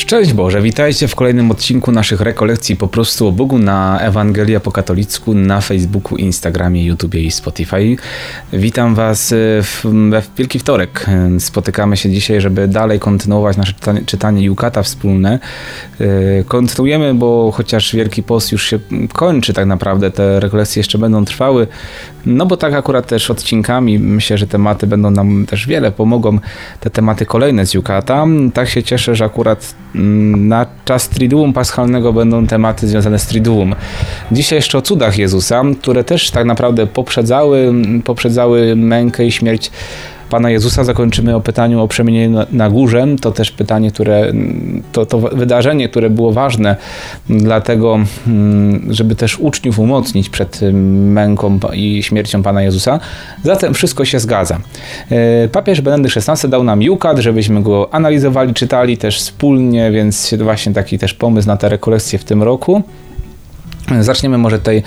Szczęść Boże, witajcie w kolejnym odcinku naszych rekolekcji po prostu o Bogu na Ewangelia po katolicku na Facebooku, Instagramie, YouTubie i Spotify. Witam Was w, w Wielki Wtorek. Spotykamy się dzisiaj, żeby dalej kontynuować nasze czytanie, czytanie Jukata wspólne. Kontynuujemy, bo chociaż Wielki Post już się kończy tak naprawdę, te rekolekcje jeszcze będą trwały, no bo tak akurat też odcinkami myślę, że tematy będą nam też wiele pomogą, te tematy kolejne z Jukata. Tak się cieszę, że akurat mm, na czas Triduum Paschalnego będą tematy związane z Triduum. Dzisiaj jeszcze o cudach Jezusa, które też tak naprawdę poprzedzały, poprzedzały mękę i śmierć Pana Jezusa zakończymy o pytaniu o przemienienie na, na górze. To też pytanie, które, to, to wydarzenie, które było ważne dlatego, mm, żeby też uczniów umocnić przed męką i śmiercią Pana Jezusa. Zatem wszystko się zgadza. E, papież Benedykt XVI dał nam Jukat, żebyśmy go analizowali, czytali też wspólnie, więc właśnie taki też pomysł na te rekolekcje w tym roku. Zaczniemy może tutaj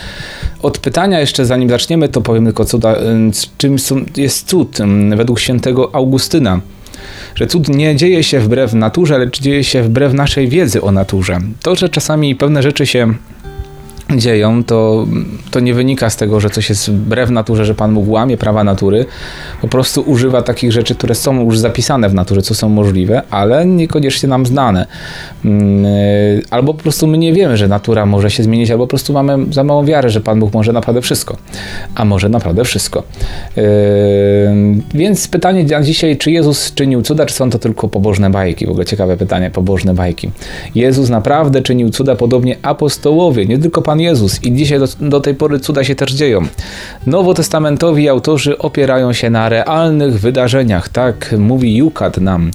od pytania. Jeszcze zanim zaczniemy, to powiem tylko, cuda, czym jest cud według świętego Augustyna. Że cud nie dzieje się wbrew naturze, lecz dzieje się wbrew naszej wiedzy o naturze. To, że czasami pewne rzeczy się dzieją, to, to nie wynika z tego, że coś jest wbrew naturze, że Pan Bóg łamie prawa natury. Po prostu używa takich rzeczy, które są już zapisane w naturze, co są możliwe, ale niekoniecznie nam znane. Mm, albo po prostu my nie wiemy, że natura może się zmienić, albo po prostu mamy za małą wiarę, że Pan Bóg może naprawdę wszystko. A może naprawdę wszystko. Yy, więc pytanie na dzisiaj, czy Jezus czynił cuda, czy są to tylko pobożne bajki? W ogóle ciekawe pytanie, pobożne bajki. Jezus naprawdę czynił cuda, podobnie apostołowie, nie tylko Pan Jezus. I dzisiaj do, do tej pory cuda się też dzieją. Nowotestamentowi autorzy opierają się na realnych wydarzeniach, tak mówi Jukat nam.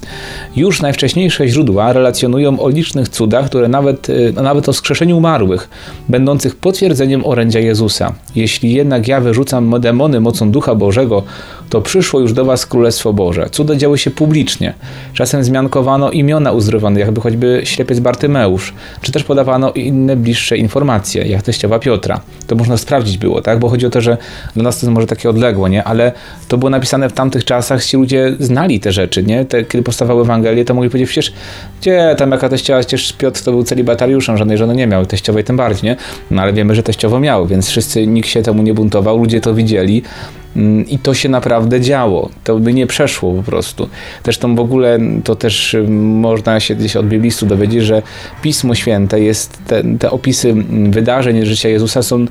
Już najwcześniejsze źródła relacjonują o licznych cudach, które nawet, y, nawet o skrzeszeniu umarłych, będących potwierdzeniem orędzia Jezusa. Jeśli jednak ja wyrzucam demony mocą Ducha Bożego, to przyszło już do was Królestwo Boże. Cuda działy się publicznie. Czasem zmiankowano imiona uzdrowionych, jakby choćby ślepiec Bartymeusz, czy też podawano inne bliższe informacje, jak teściowa Piotra. To można sprawdzić było, tak? Bo chodzi o to, że dla nas to jest może takie odległe, nie? Ale to było napisane w tamtych czasach, ci ludzie znali te rzeczy, nie? Te, kiedy powstawały Ewangelie, to mogli powiedzieć, przecież gdzie tam jaka teściowa, przecież Piotr to był celibatariuszem, żadnej żony nie miał, teściowej tym bardziej, nie? No ale wiemy, że teściowo miał, więc wszyscy, nikt się temu nie buntował, ludzie to widzieli, I to się naprawdę działo. To by nie przeszło po prostu. Zresztą w ogóle to też mm, można się gdzieś od biblistu dowiedzieć, że Pismo Święte jest, te, te opisy mm, wydarzeń życia Jezusa są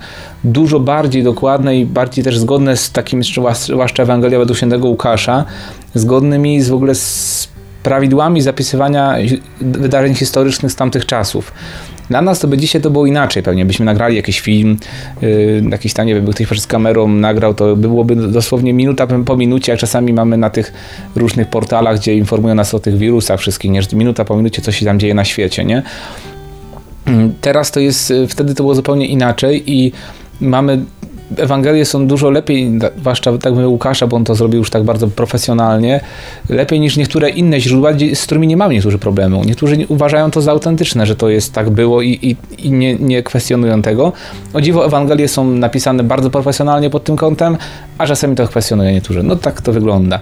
dużo bardziej dokładne i bardziej też zgodne z takim, zwłaszcza Ewangelia według świętego Łukasza, zgodnymi z w ogóle z prawidłami zapisywania wydarzeń historycznych z tamtych czasów. Dla nas to by dzisiaj to było inaczej pewnie. Byśmy nagrali jakiś film, yy, jakiś tam, nie wiem, by ktoś przez kamerą nagrał, to byłoby dosłownie minuta po minucie, jak czasami mamy na tych różnych portalach, gdzie informują nas o tych wirusach wszystkich, nie? Minuta po minucie coś się tam dzieje na świecie, nie? Mm, teraz to jest, y, wtedy to było zupełnie inaczej i mamy Ewangelie są dużo lepiej, zwłaszcza tak mówię Łukasza, bo on to zrobił już tak bardzo profesjonalnie, lepiej niż niektóre inne źródła, z którymi nie mamy niektórzy problemu. Niektórzy uważają to za autentyczne, że to jest tak było i, i, i nie, nie kwestionują tego. O dziwo Ewangelie są napisane bardzo profesjonalnie pod tym kątem, a czasami to kwestionują niektórzy. No tak to wygląda.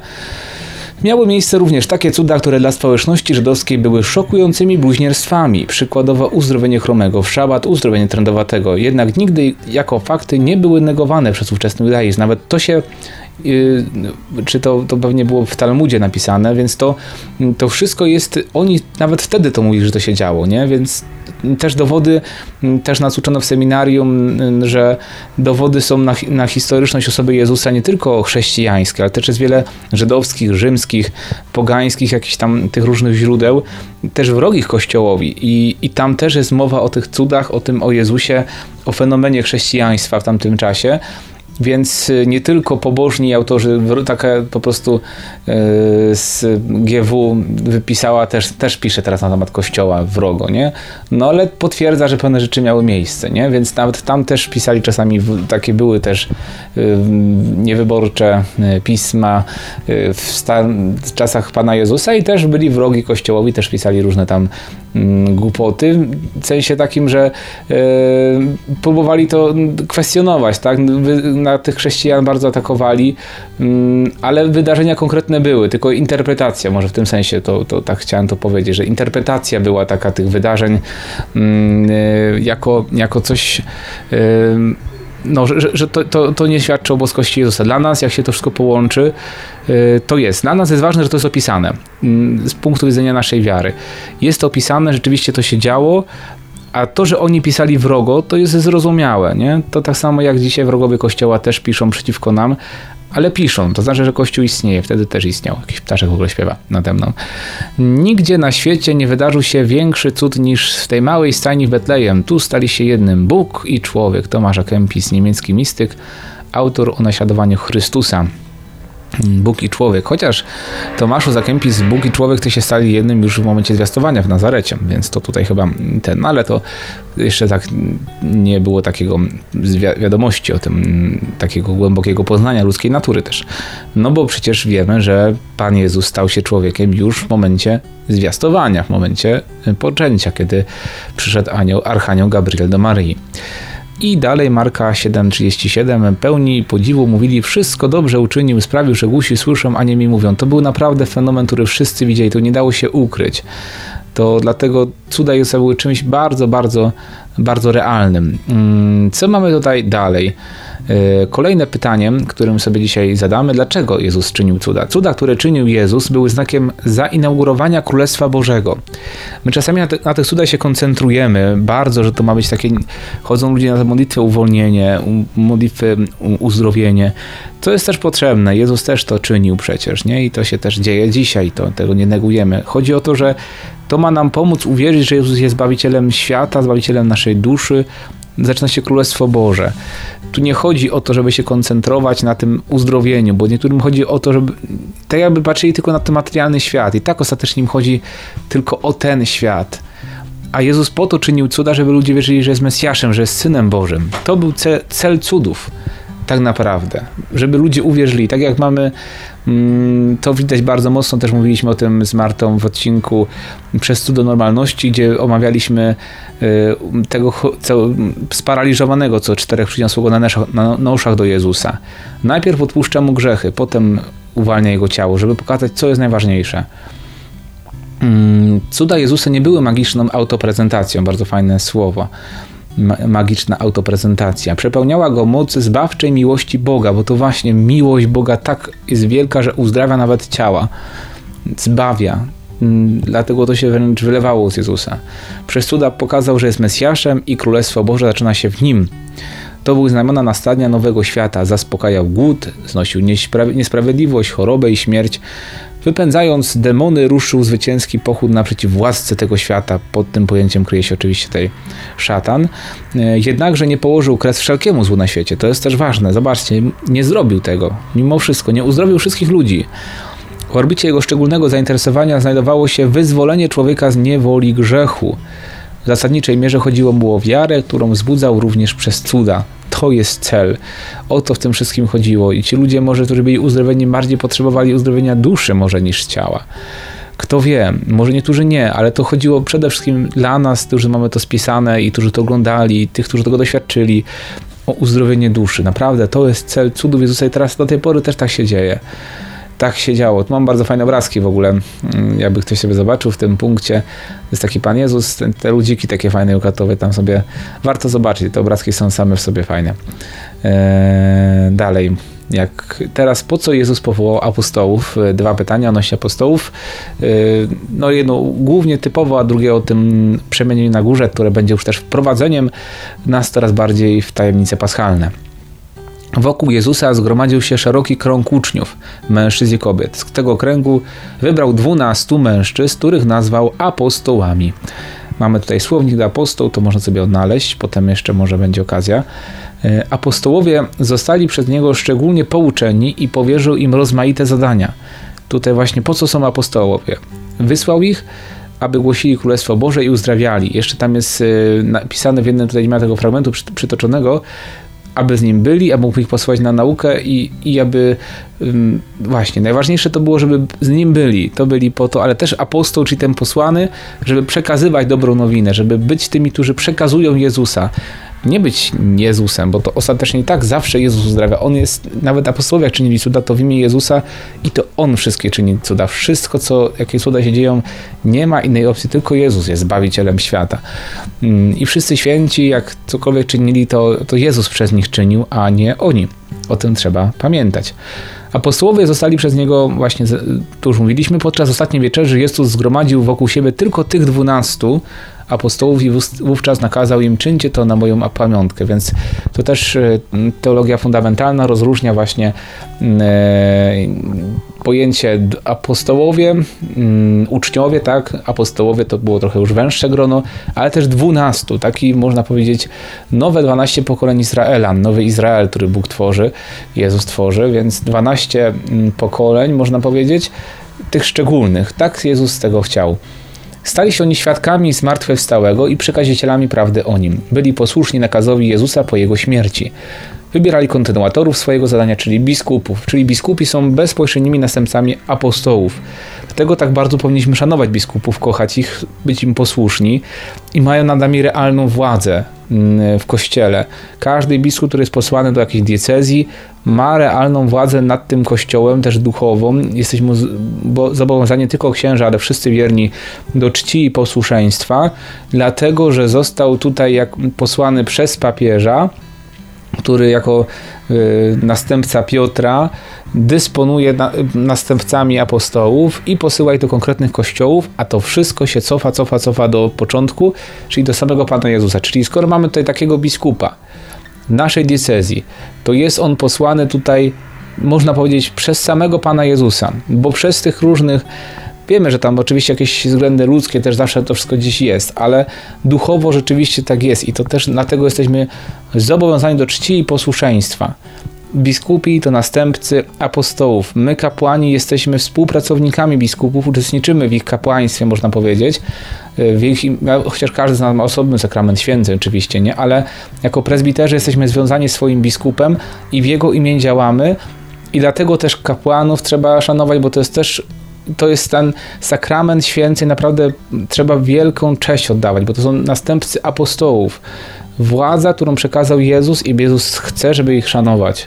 Miały miejsce również takie cuda, które dla społeczności żydowskiej były szokującymi bluźnierstwami. Przykładowo uzdrowienie chromego w szabat, uzdrowienie trędowatego. Jednak nigdy jako fakty nie były negowane przez ówczesny judaizm. Nawet to się y, czy to, to pewnie było w Talmudzie napisane, więc to, to wszystko jest, oni nawet wtedy to mówili, że to się działo, nie? Więc też dowody, też nas uczono w seminarium, że dowody są na, na historyczność osoby Jezusa nie tylko chrześcijańskie, ale też jest wiele żydowskich, rzymskich, pogańskich, jakichś tam tych różnych źródeł, też wrogich Kościołowi. I, I tam też jest mowa o tych cudach, o tym o Jezusie, o fenomenie chrześcijaństwa w tamtym czasie. Więc y, nie tylko pobożni autorzy, taka po prostu y, z GW wypisała, też, też pisze teraz na temat kościoła wrogo, nie? No ale potwierdza, że pewne rzeczy miały miejsce, nie? Więc nawet tam też pisali czasami, takie były też y, niewyborcze pisma w, w czasach Pana Jezusa i też byli wrogi kościołowi, też pisali różne tam głupoty, w sensie takim, że próbowali to kwestionować, tak? na tych chrześcijan bardzo atakowali, mm, ale wydarzenia konkretne były, tylko interpretacja, może w tym sensie to, to tak chciałem to powiedzieć, że interpretacja była taka tych wydarzeń mm, y, jako, jako coś no, że, że to, to, to, nie świadczy o boskości Jezusa. Dla nas, jak się to wszystko połączy, to jest. Dla nas jest ważne, że to jest opisane mm, z punktu widzenia naszej wiary. Jest to opisane, rzeczywiście to się działo, a to, że oni pisali wrogo, to jest zrozumiałe. Nie? To tak samo jak dzisiaj wrogowie Kościoła też piszą przeciwko nam, ale piszą. To znaczy, że Kościół istnieje. Wtedy też istniał. Jakiś ptaszek w ogóle śpiewa nade mną. Nigdzie na świecie nie wydarzył się większy cud niż w tej małej stajni w Betlejem. Tu stali się jednym Bóg i człowiek. Tomasz Kempis, niemiecki mistyk, autor o naśladowaniu Chrystusa. Bóg i człowiek. Chociaż Tomaszu Zakempis, Bóg i człowiek to się stali jednym już w momencie zwiastowania w Nazarecie, więc to tutaj chyba ten, ale to jeszcze tak nie było takiego wi wiadomości o tym, takiego głębokiego poznania ludzkiej natury też. No bo przecież wiemy, że Pan Jezus stał się człowiekiem już w momencie zwiastowania, w momencie poczęcia, kiedy przyszedł anioł, archanioł Gabriel do Maryi. I dalej Marka 7,37 pełni podziwu mówili, wszystko dobrze uczynił, sprawił, że głusi słyszą, a nie mi mówią. To był naprawdę fenomen, który wszyscy widzieli, to nie dało się ukryć. To dlatego cuda Jezusa były czymś bardzo, bardzo, bardzo realnym. Mm, co mamy tutaj dalej? E, kolejne pytanie, którym sobie dzisiaj zadamy, dlaczego Jezus czynił cuda? Cuda, które czynił Jezus, były znakiem zainaugurowania Królestwa Bożego. My czasami na, te, na tych cudach się koncentrujemy bardzo, że to ma być takie, chodzą ludzie na modlitwę uwolnienie, modlitwę uzdrowienie. To jest też potrzebne. Jezus też to czynił przecież, nie? I to się też dzieje dzisiaj, to tego nie negujemy. Chodzi o to, że to ma nam pomóc uwierzyć, że Jezus jest Zbawicielem świata, Zbawicielem naszej duszy, zaczyna się Królestwo Boże. Tu nie chodzi o to, żeby się koncentrować na tym uzdrowieniu, bo niektórym chodzi o to, żeby tak jakby patrzyli tylko na ten materialny świat i tak ostatecznie im chodzi tylko o ten świat. A Jezus po to czynił cuda, żeby ludzie wierzyli, że jest Mesjaszem, że jest Synem Bożym. To był cel, cel cudów tak naprawdę, żeby ludzie uwierzyli. Tak jak mamy, mm, to widać bardzo mocno, też mówiliśmy o tym z Martą w odcinku Przez cudo normalności, gdzie omawialiśmy y, tego co, sparaliżowanego, co czterech przyniosło go na, na noszach do Jezusa. Najpierw odpuszcza mu grzechy, potem uwalnia jego ciało, żeby pokazać, co jest najważniejsze. Mm, cuda Jezusa nie były magiczną autoprezentacją, bardzo fajne słowo magiczna autoprezentacja. Przepełniała go moc zbawczej miłości Boga, bo to właśnie miłość Boga tak jest wielka, że uzdrawia nawet ciała. Zbawia. Mm, dlatego to się wręcz wylewało z Jezusa. Przez cuda pokazał, że jest Mesjaszem i Królestwo Boże zaczyna się w nim. To był znamiona nastania nowego świata. Zaspokajał głód, znosił niesprawiedliwość, chorobę i śmierć. Wypędzając demony, ruszył zwycięski pochód naprzeciw władcy tego świata. Pod tym pojęciem kryje się oczywiście tutaj szatan. E, jednakże nie położył kres wszelkiemu złu na świecie. To jest też ważne. Zobaczcie, nie zrobił tego. Mimo wszystko, nie uzdrowił wszystkich ludzi. W orbicie jego szczególnego zainteresowania znajdowało się wyzwolenie człowieka z niewoli grzechu. W zasadniczej mierze chodziło mu o wiarę, którą wzbudzał również przez cuda to jest cel. O to w tym wszystkim chodziło. I ci ludzie, może, którzy byli uzdrowieni, bardziej potrzebowali uzdrowienia duszy może niż ciała. Kto wie, może niektórzy nie, ale to chodziło przede wszystkim dla nas, którzy mamy to spisane i którzy to oglądali, tych, którzy tego doświadczyli, o uzdrowienie duszy. Naprawdę, to jest cel cudów Jezusa i teraz do tej pory też tak się dzieje tak się działo. Mam bardzo fajne obrazki w ogóle, mm, jakby ktoś sobie zobaczył w tym punkcie. Jest taki Pan Jezus, te ludziki takie fajne ukatowe tam sobie, warto zobaczyć, te obrazki są same w sobie fajne. Eee, dalej, jak teraz po co Jezus powołał apostołów? E, dwa pytania odnośnie apostołów. Eee, no jedno głównie typowo, a drugie o tym przemienieniu na górze, które będzie już też wprowadzeniem nas coraz bardziej w tajemnice paschalne. Wokół Jezusa zgromadził się szeroki krąg uczniów, mężczyzn i kobiet. Z tego kręgu wybrał dwunastu mężczyzn, których nazwał apostołami. Mamy tutaj słownik apostoł, to można sobie odnaleźć, potem jeszcze może będzie okazja. E, apostołowie zostali przez niego szczególnie pouczeni i powierzył im rozmaite zadania. Tutaj właśnie po co są apostołowie? Wysłał ich, aby głosili Królestwo Boże i uzdrawiali. Jeszcze tam jest e, napisane w jednym tutaj nie ma tego fragmentu przytoczonego, aby z nim byli, aby mógł ich posłać na naukę i, i aby właśnie, najważniejsze to było, żeby z nim byli. To byli po to, ale też apostoł, czyli ten posłany, żeby przekazywać dobrą nowinę, żeby być tymi, którzy przekazują Jezusa. Nie być Jezusem, bo to ostatecznie tak zawsze Jezus uzdrawia. On jest, nawet apostołowie jak czynili cuda, to w imię Jezusa i to On wszystkie czyni cuda. Wszystko, co, jakie cuda się dzieją, nie ma innej opcji, tylko Jezus jest Zbawicielem świata. Mm, I wszyscy święci, jak cokolwiek czynili, to, to Jezus przez nich czynił, a nie oni. O tym trzeba pamiętać. Apostołowie zostali przez niego, właśnie, tu już mówiliśmy, podczas ostatniej wieczerzy Jezus zgromadził wokół siebie tylko tych dwunastu apostołów i wówczas nakazał im czyńcie to na moją pamiątkę, więc to też e, teologia fundamentalna rozróżnia właśnie e, pojęcie apostołowie, mm, uczniowie, tak, apostołowie to było trochę już węższe grono, ale też dwunastu, taki można powiedzieć nowe dwanaście pokoleń Izraela, nowy Izrael, który Bóg tworzy, Jezus tworzy, więc dwanaście mm, pokoleń, można powiedzieć, tych szczególnych, tak Jezus tego chciał. Stali się oni świadkami zmartwychwstałego i przekazicielami prawdy o nim. Byli posłuszni nakazowi Jezusa po jego śmierci. Wybierali kontynuatorów swojego zadania, czyli biskupów, czyli biskupi są bezpośrednimi następcami apostołów. Dlatego tak bardzo powinniśmy szanować biskupów, kochać ich, być im posłuszni i mają nad nami realną władzę mm, w kościele. Każdy biskup, który jest posłany do jakiejś diecezji, ma realną władzę nad tym kościołem, też duchową. Jesteśmy zobowiązani tylko księża, ale wszyscy wierni do czci i posłuszeństwa, dlatego że został tutaj jak posłany przez papieża który jako y, następca Piotra dysponuje na, następcami apostołów i posyła ich do konkretnych kościołów, a to wszystko się cofa, cofa, cofa do początku, czyli do samego Pana Jezusa. Czyli skoro mamy tutaj takiego biskupa naszej diecezji, to jest on posłany tutaj, można powiedzieć, przez samego Pana Jezusa, bo przez tych różnych Wiemy, że tam oczywiście jakieś względy ludzkie też zawsze to wszystko gdzieś jest, ale duchowo rzeczywiście tak jest i to też dlatego jesteśmy zobowiązani do czci i posłuszeństwa. Biskupi to następcy apostołów. My, kapłani, jesteśmy współpracownikami biskupów, uczestniczymy w ich kapłaństwie, można powiedzieć. Ich, chociaż każdy z nas ma osobny sakrament święty, oczywiście, nie? ale jako prezbiterzy jesteśmy związani swoim biskupem i w jego imię działamy. I dlatego też kapłanów trzeba szanować, bo to jest też to jest ten sakrament święty, naprawdę trzeba wielką cześć oddawać, bo to są następcy apostołów. Władza, którą przekazał Jezus i Jezus chce, żeby ich szanować.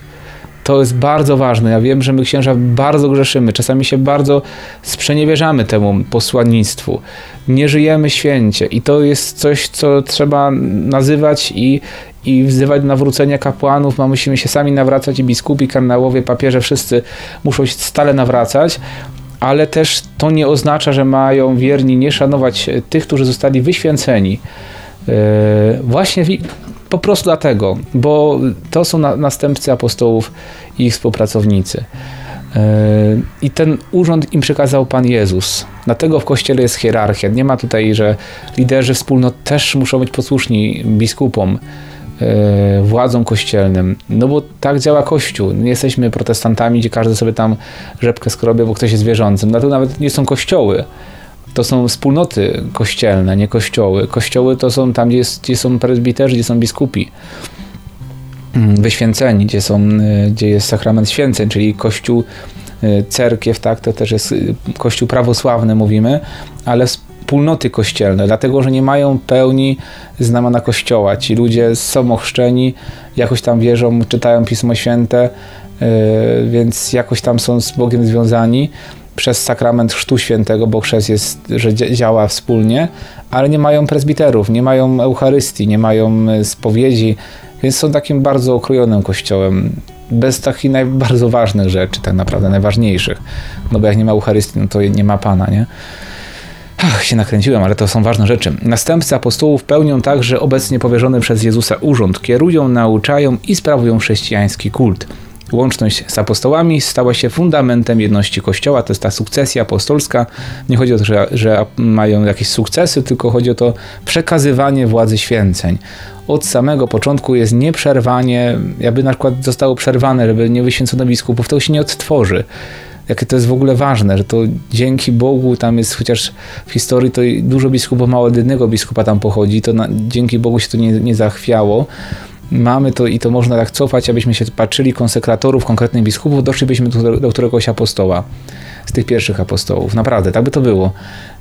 To jest bardzo ważne. Ja wiem, że my księża bardzo grzeszymy, czasami się bardzo sprzeniewierzamy temu posłannictwu. Nie żyjemy święcie i to jest coś, co trzeba nazywać i, i wzywać do nawrócenia kapłanów. My musimy się sami nawracać i biskupi, kardynałowie, papieże, wszyscy muszą się stale nawracać, ale też to nie oznacza, że mają wierni nie szanować tych, którzy zostali wyświęceni. E, właśnie po prostu dlatego, bo to są następcy apostołów i ich współpracownicy. E, I ten urząd im przekazał Pan Jezus. Dlatego w kościele jest hierarchia. Nie ma tutaj, że liderzy wspólnot też muszą być posłuszni biskupom. E, władzom kościelnym. No bo tak działa Kościół. Nie jesteśmy protestantami, gdzie każdy sobie tam rzepkę skrobie, bo ktoś jest wierzącym. Dlatego nawet nie są kościoły. To są wspólnoty kościelne, nie kościoły. Kościoły to są tam, gdzie, gdzie są prezbiterzy, gdzie są biskupi mm, wyświęceni, gdzie, są, e, gdzie jest sakrament święceń, czyli Kościół, e, cerkiew, tak, to też jest Kościół prawosławny, mówimy, ale wspólnoty kościelne, dlatego że nie mają pełni znamiona kościoła. Ci ludzie są ochrzczeni, jakoś tam wierzą, czytają Pismo Święte, więc jakoś tam są z Bogiem związani przez sakrament Chrztu Świętego, bo chrzest jest, że działa wspólnie, ale nie mają prezbiterów, nie mają Eucharystii, nie mają yy, spowiedzi, więc są takim bardzo okrojonym kościołem bez takich bardzo ważnych rzeczy, tak naprawdę najważniejszych. No bo jak nie ma Eucharystii, no to nie ma Pana, nie? Ach, się nakręciłem, ale to są ważne rzeczy. Następcy apostołów pełnią także obecnie powierzony przez Jezusa urząd. Kierują, nauczają i sprawują chrześcijański kult. Łączność z apostołami stała się fundamentem jedności Kościoła. To jest ta sukcesja apostolska. Nie chodzi o to, że, że mają jakieś sukcesy, tylko chodzi o to przekazywanie władzy święceń. Od samego początku jest nieprzerwanie, jakby na przykład zostało przerwane, żeby nie wyświęcono biskupów, to się nie odtworzy jakie to jest w ogóle ważne, że to dzięki Bogu tam jest, chociaż w historii to dużo biskupów, mało jednego biskupa tam pochodzi, to na, dzięki Bogu się to nie, nie zachwiało. Mamy to i to można tak cofać, abyśmy się patrzyli konsekratorów, konkretnych biskupów, doszlibyśmy do, do któregoś apostoła. z tych pierwszych apostołów. Naprawdę, tak by to było.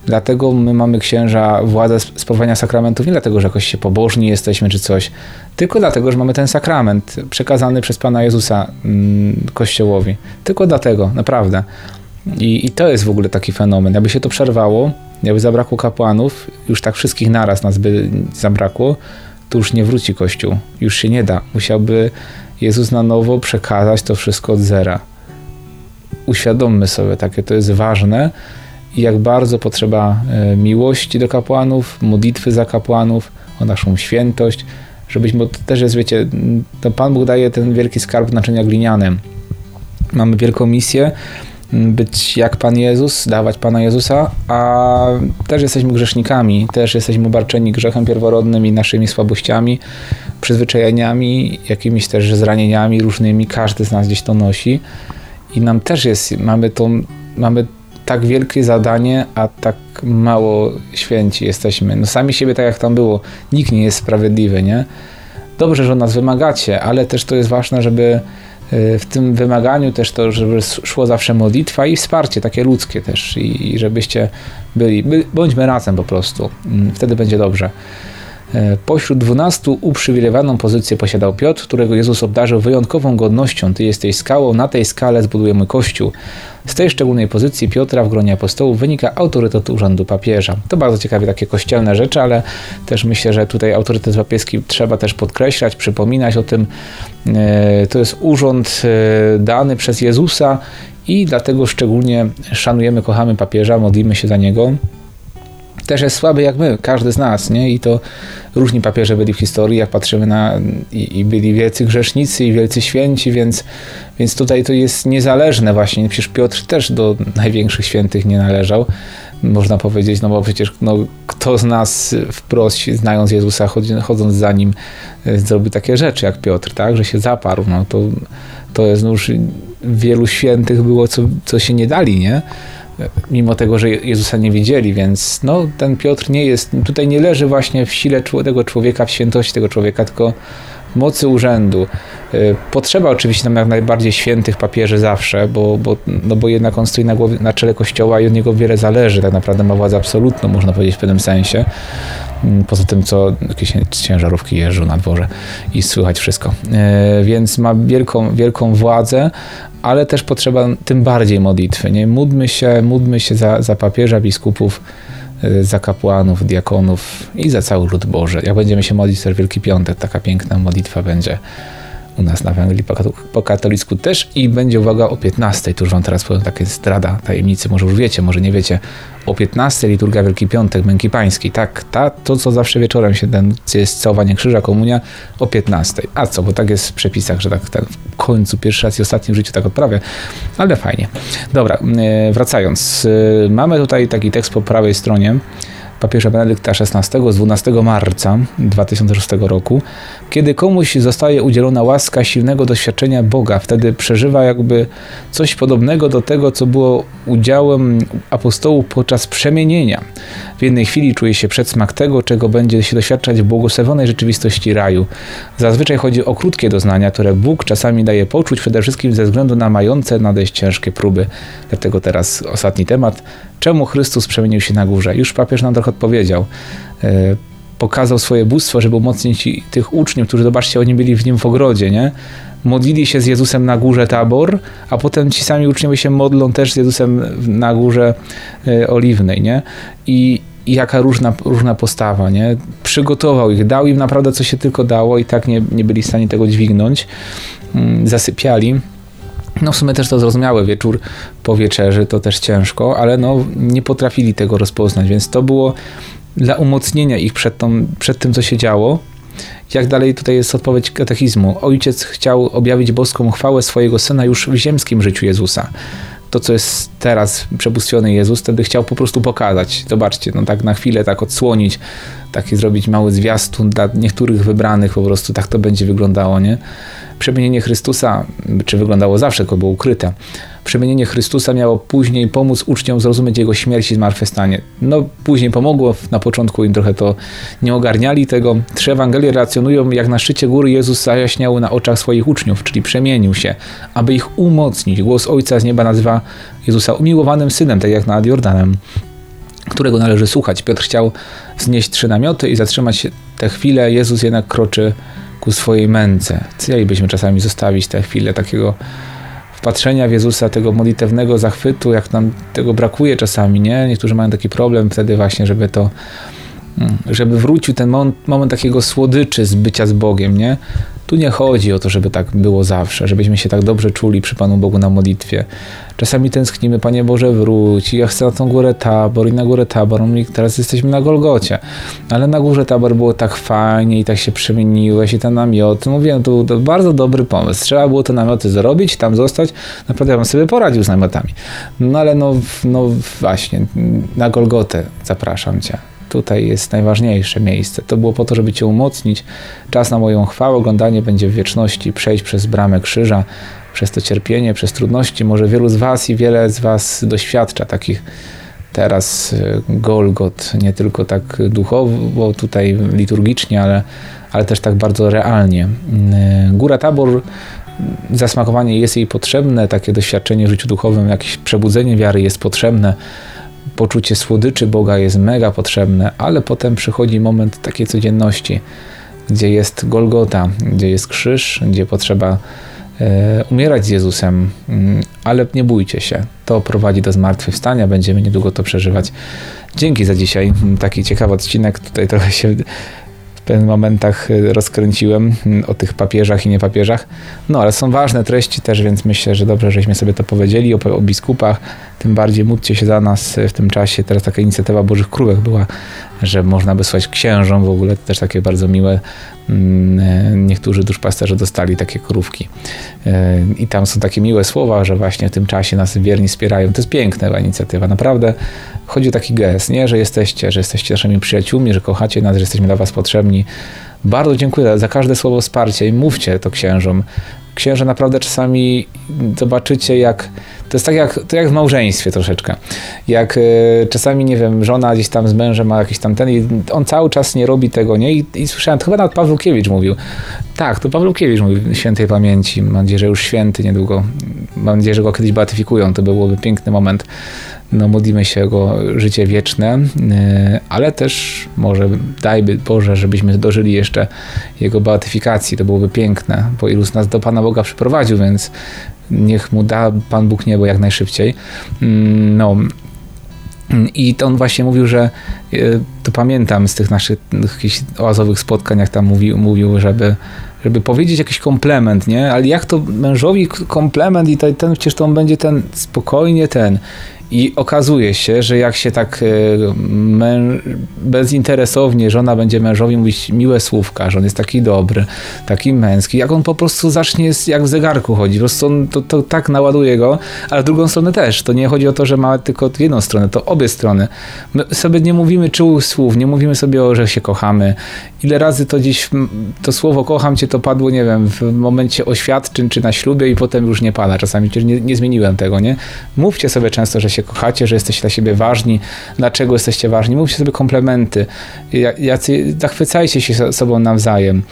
Dlatego my mamy księża władzę sprawowania sakramentów nie dlatego, że jakoś się pobożni jesteśmy czy coś, tylko dlatego, że mamy ten sakrament przekazany przez Pana Jezusa mm, Kościołowi. Tylko dlatego, naprawdę. I, I to jest w ogóle taki fenomen. Jakby się to przerwało, jakby zabrakło kapłanów, już tak wszystkich naraz nas by zabrakło, to już nie wróci Kościół. Już się nie da. Musiałby Jezus na nowo przekazać to wszystko od zera. Uświadommy sobie, takie to jest ważne i jak bardzo potrzeba e, miłości do kapłanów, modlitwy za kapłanów, o naszą świętość, żebyśmy, bo to też jest, wiecie, to Pan Bóg daje ten wielki skarb naczynia glinianem. Mamy wielką misję, być jak Pan Jezus, dawać Pana Jezusa, a też jesteśmy grzesznikami, też jesteśmy obarczeni grzechem pierworodnym i naszymi słabościami, przyzwyczajeniami, jakimiś też zranieniami różnymi, każdy z nas gdzieś to nosi i nam też jest, mamy to, mamy tak wielkie zadanie, a tak mało święci jesteśmy. No sami siebie tak jak tam było, nikt nie jest sprawiedliwy, nie? Dobrze, że nas wymagacie, ale też to jest ważne, żeby w tym wymaganiu też to, żeby szło zawsze modlitwa i wsparcie takie ludzkie też i, żebyście byli, by, bądźmy razem po prostu, mm, wtedy będzie dobrze. E, pośród dwunastu uprzywilejowaną pozycję posiadał Piotr, którego Jezus obdarzył wyjątkową godnością. Ty jesteś skałą, na tej skale zbuduję mój kościół. Z tej szczególnej pozycji Piotra w gronie apostołów wynika autorytet urzędu papieża. To bardzo ciekawe takie kościelne rzeczy, ale też myślę, że tutaj autorytet papieski trzeba też podkreślać, przypominać o tym. E, to jest urząd e, dany przez Jezusa i dlatego szczególnie szanujemy, kochamy papieża, modlimy się za niego też jest słaby jak my, każdy z nas, nie? I to różni papieże byli w historii, jak patrzymy na i, i, byli wielcy grzesznicy i wielcy święci, więc, więc tutaj to jest niezależne właśnie. Przecież Piotr też do największych świętych nie należał, można powiedzieć, no bo przecież no, kto z nas wprost, znając Jezusa, chodząc za Nim, e, zrobi takie rzeczy jak Piotr, tak? Że się zaparł, no to, to jest no już wielu świętych było, co, co się nie dali, nie? Mimo tego, że Jezusa nie widzieli, więc no, ten Piotr nie jest, tutaj nie leży właśnie w sile tego człowieka, w świętości tego człowieka, tylko mocy urzędu. Y, potrzeba oczywiście nam jak najbardziej świętych papieży zawsze, bo, bo, no bo jednak on stoi na, głowie, na czele kościoła i od niego wiele zależy, tak naprawdę ma władzę absolutną, można powiedzieć w pewnym sensie. Mm, poza tym, co jakieś ciężarówki jeżdżą na dworze i słychać wszystko. Y, więc ma wielką, wielką władzę, ale też potrzeba tym bardziej modlitwy. Nie? Módlmy się, módlmy się za, za papieża, biskupów, za kapłanów, diakonów i za cały lud Boży. Jak będziemy się modlić też Wielki Piątek, taka piękna modlitwa będzie u nas na Ewangelii po katolicku też i będzie uwaga o 15. Tu już wam teraz powiem takie zdrada tajemnicy, może już wiecie, może nie wiecie. O 15 liturgia Wielki Piątek, Męki Pańskiej. Tak, ta, to co zawsze wieczorem się ten, jest całowanie krzyża, komunia o 15. A co, bo tak jest w przepisach, że tak, tak w końcu pierwszy raz i ostatni w życiu tak odprawię, ale fajnie. Dobra, e, wracając. E, mamy tutaj taki tekst po prawej stronie papieża Benedykta XVI z 12 marca 2006 roku, kiedy komuś zostaje udzielona łaska silnego doświadczenia Boga, wtedy przeżywa jakby coś podobnego do tego, co było udziałem apostołów podczas przemienienia. W jednej chwili czuje się przedsmak tego, czego będzie się doświadczać w błogosławionej rzeczywistości raju. Zazwyczaj chodzi o krótkie doznania, które Bóg czasami daje poczuć, przede wszystkim ze względu na mające nadejść ciężkie próby. Dlatego teraz ostatni temat. Czemu Chrystus przemienił się na górze? Już papież nam trochę odpowiedział. E, pokazał swoje bóstwo, żeby umocnić tych uczniów, którzy, zobaczcie, oni byli w nim w ogrodzie, nie? Modlili się z Jezusem na górze Tabor, a potem ci sami uczniowie się modlą też z Jezusem na górze e, Oliwnej, nie? I, i jaka różna, różna postawa, nie? Przygotował ich, dał im naprawdę co się tylko dało i tak nie, nie byli w stanie tego dźwignąć. Mm, zasypiali. No w sumie też to zrozumiałe, wieczór po wieczerzy to też ciężko, ale no nie potrafili tego rozpoznać, więc to było dla umocnienia ich przed, tą, przed tym, co się działo. Jak dalej tutaj jest odpowiedź katechizmu? Ojciec chciał objawić boską chwałę swojego Syna już w ziemskim życiu Jezusa. To, co jest teraz przebóstwiony Jezus, wtedy chciał po prostu pokazać. Zobaczcie, no tak na chwilę, tak odsłonić, taki zrobić mały zwiastun dla niektórych wybranych, po prostu tak to będzie wyglądało, nie? Przemienienie Chrystusa, czy wyglądało zawsze, tylko było ukryte, przemienienie Chrystusa miało później pomóc uczniom zrozumieć Jego śmierć i zmartwychwstanie. No, później pomogło, na początku im trochę to nie ogarniali tego. Trzy Ewangelie relacjonują, jak na szczycie góry Jezus zajaśniał na oczach swoich uczniów, czyli przemienił się, aby ich umocnić. Głos Ojca z nieba nazywa Jezusa umiłowanym Synem, tak jak nad Jordanem którego należy słuchać. Piotr chciał wznieść trzy namioty i zatrzymać się tę chwilę. Jezus jednak kroczy ku swojej męce. Chcielibyśmy czasami zostawić tę chwilę takiego wpatrzenia w Jezusa, tego modlitewnego zachwytu, jak nam tego brakuje czasami, nie? Niektórzy mają taki problem wtedy właśnie, żeby to mm, żeby wrócił ten moment, moment takiego słodyczy z bycia z Bogiem, nie? Tu nie chodzi o to, żeby tak było zawsze, żebyśmy się tak dobrze czuli przy Panu Bogu na modlitwie. Czasami tęsknimy, Panie Boże, wróć, ja chcę na tą górę Tabor i na górę Tabor, i teraz jesteśmy na Golgocie. Ale na górze Tabor było tak fajnie i tak się przemieniłeś i ten namiot. Mówiłem, to był bardzo dobry pomysł. Trzeba było te namioty zrobić, tam zostać. Naprawdę ja bym sobie poradził z namiotami. No ale no, no właśnie, na Golgotę zapraszam Cię. Tutaj jest najważniejsze miejsce. To było po to, żeby Cię umocnić. Czas na moją chwałę, oglądanie będzie w wieczności, przejść przez bramę krzyża, przez to cierpienie, przez trudności. Może wielu z Was i wiele z Was doświadcza takich teraz e, Golgot, nie tylko tak duchowo, tutaj liturgicznie, ale, ale też tak bardzo realnie. E, Góra Tabor zasmakowanie jest jej potrzebne, takie doświadczenie w życiu duchowym, jakieś przebudzenie wiary jest potrzebne, poczucie słodyczy Boga jest mega potrzebne, ale potem przychodzi moment takiej codzienności, gdzie jest Golgota, gdzie jest krzyż, gdzie potrzeba e, umierać z Jezusem, mm, ale nie bójcie się, to prowadzi do zmartwychwstania, będziemy niedługo to przeżywać. Dzięki za dzisiaj, taki ciekawy odcinek, tutaj trochę się pewnych momentach y, rozkręciłem mm, o tych papieżach i niepapieżach. No ale są ważne treści też, więc myślę, że dobrze, żeśmy sobie to powiedzieli o, o biskupach. Tym bardziej módlcie się za nas w tym czasie. Teraz taka inicjatywa Bożych Krówek była, że można by słuchać księżom w ogóle. Też takie bardzo miłe. Mm, e, niektórzy duszpasterze dostali takie krówki. E, I tam są takie miłe słowa, że właśnie w tym czasie nas wierni wspierają. To jest piękna inicjatywa, naprawdę. Chodzi o taki gest, nie? że jesteście, że jesteście naszymi przyjaciółmi, że kochacie nas, że jesteśmy dla was potrzebni. Bardzo dziękuję za każde słowo wsparcia i mówcie to księżom. Księże naprawdę czasami zobaczycie, jak to jest tak jak, to jak w małżeństwie troszeczkę. Jak y, czasami, nie wiem, żona gdzieś tam z mężem ma jakiś tam ten i on cały czas nie robi tego, nie? I, i słyszałem, to chyba nawet Pawlukiewicz mówił. Tak, to Pawlukiewicz mówił świętej pamięci. Mam nadzieję, że już święty niedługo. Mam nadzieję, że go kiedyś beatyfikują. To byłoby piękny moment no, modlimy się Jego życie wieczne, y, ale też może dajby Boże, żebyśmy dożyli jeszcze Jego beatyfikacji. To byłoby piękne, bo ilu z nas do Pana Boga przyprowadził, więc niech mu da Pan Bóg niebo jak najszybciej. Mm, no, i to on właśnie mówił, że y, to pamiętam z tych naszych oazowych spotkań, jak tam mówił, mówił żeby, żeby powiedzieć jakiś komplement, nie? Ale jak to mężowi komplement i ten, przecież to on będzie ten spokojnie ten. I okazuje się, że jak się tak e, bezinteresownie żona będzie mężowi mówić miłe słówka, że on jest taki dobry, taki męski, jak on po prostu zacznie jak w zegarku chodzi, po prostu on, to, to tak naładuje go, ale w drugą stronę też. To nie chodzi o to, że ma tylko jedną stronę, to obie strony. My sobie nie mówimy czułych słów, nie mówimy sobie o, że się kochamy. Ile razy to dziś to słowo kocham cię to padło, nie wiem, w momencie oświadczyn czy na ślubie i potem już nie pada. Czasami nie, nie zmieniłem tego, nie? Mówcie sobie często, że się się kochacie, że jesteście dla siebie ważni, dlaczego jesteście ważni. Mówcie sobie komplementy, jacy, zachwycajcie się sobą nawzajem.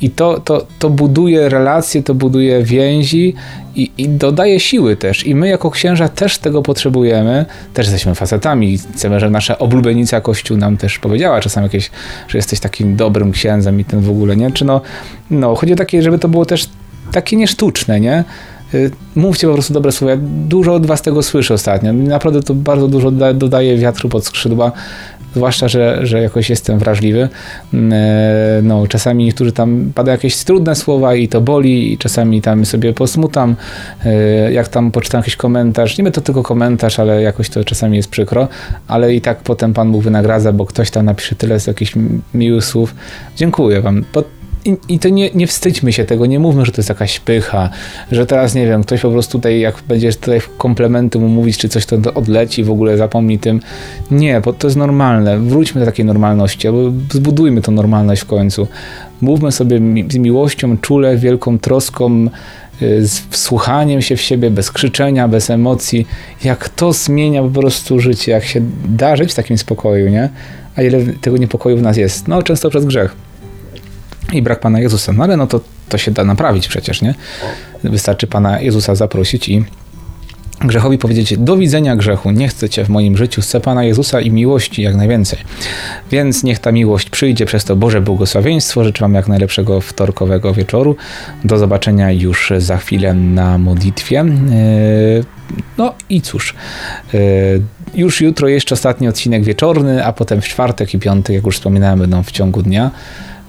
I to, to, to buduje relacje, to buduje więzi i, i dodaje siły też. I my jako księża też tego potrzebujemy. Też jesteśmy facetami. Chcemy, że nasza oblubienica Kościół nam też powiedziała czasami jakieś, że jesteś takim dobrym księdzem i ten w ogóle, nie? Czy no, no chodzi o takie, żeby to było też takie niesztuczne, nie? Y, mówcie po prostu dobre słowa. Ja dużo od was tego słyszę ostatnio. Naprawdę to bardzo dużo dodaje wiatru pod skrzydła. Zwłaszcza, że, że jakoś jestem wrażliwy. Mm, e, no, czasami niektórzy tam padają jakieś trudne słowa i to boli, i czasami tam sobie posmutam. E, jak tam poczytam jakiś komentarz, nie to tylko komentarz, ale jakoś to czasami jest przykro, ale i tak potem Pan Bóg wynagradza, bo ktoś tam napisze tyle z jakichś miłych słów. Dziękuję Wam. I, to nie, nie wstydźmy się tego, nie mówmy, że to jest jakaś pycha, że teraz, nie wiem, ktoś po prostu tutaj, jak będziesz tutaj komplementy mu mówić, czy coś to odleci, w ogóle zapomni tym. Nie, bo to jest normalne. Wróćmy do takiej normalności, albo zbudujmy tą normalność w końcu. Mówmy sobie z miłością, czule, wielką troską, y, z wsłuchaniem się w siebie, bez krzyczenia, bez emocji, jak to zmienia po prostu życie, jak się da żyć w takim spokoju, nie? A ile tego niepokoju w nas jest? No, często przez grzech i brak Pana Jezusa. No ale no to, to się da naprawić przecież, nie? Wystarczy Pana Jezusa zaprosić i grzechowi powiedzieć do widzenia grzechu, nie chcę Cię w moim życiu, chcę Pana Jezusa i miłości jak najwięcej. Więc niech ta miłość przyjdzie przez to Boże błogosławieństwo. Życzę Wam jak najlepszego wtorkowego wieczoru. Do zobaczenia już za chwilę na modlitwie. E, no i cóż, e, już jutro jeszcze ostatni odcinek wieczorny, a potem w czwartek i piątek, jak już wspominałem, będą w ciągu dnia.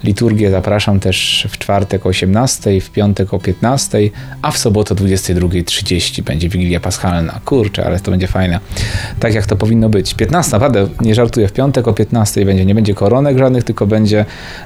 Liturgię zapraszam też w czwartek o 18, w piątek o 15, a w sobotę o 22.30 będzie Wigilia Paschalna. Kurczę, ale to będzie fajne. Tak jak to powinno być. 15, naprawdę, nie żartuję, w piątek o 15 będzie. Nie będzie koronek żadnych, tylko będzie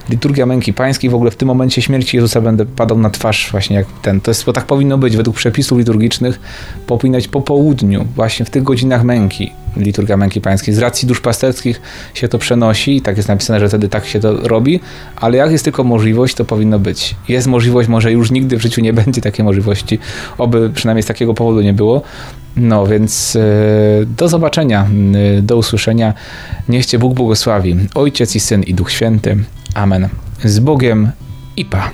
liturgia męki pańskiej. W ogóle w tym momencie śmierci Jezusa będę padał na twarz właśnie jak ten. To jest, bo tak powinno być. Według przepisów liturgicznych powinno być po południu, właśnie w tych godzinach męki liturgia męki pańskiej. Z racji dusz pasterskich się to przenosi i tak jest napisane, że wtedy tak się to robi, ale jak jest tylko możliwość, to powinno być. Jest możliwość, może już nigdy w życiu nie będzie takiej możliwości, oby przynajmniej z takiego powodu nie było. No więc yy, do zobaczenia, yy, do usłyszenia. Niech Cię Bóg błogosławi. Ojciec i Syn i Duch Święty. Amen. Z Bogiem i Pa.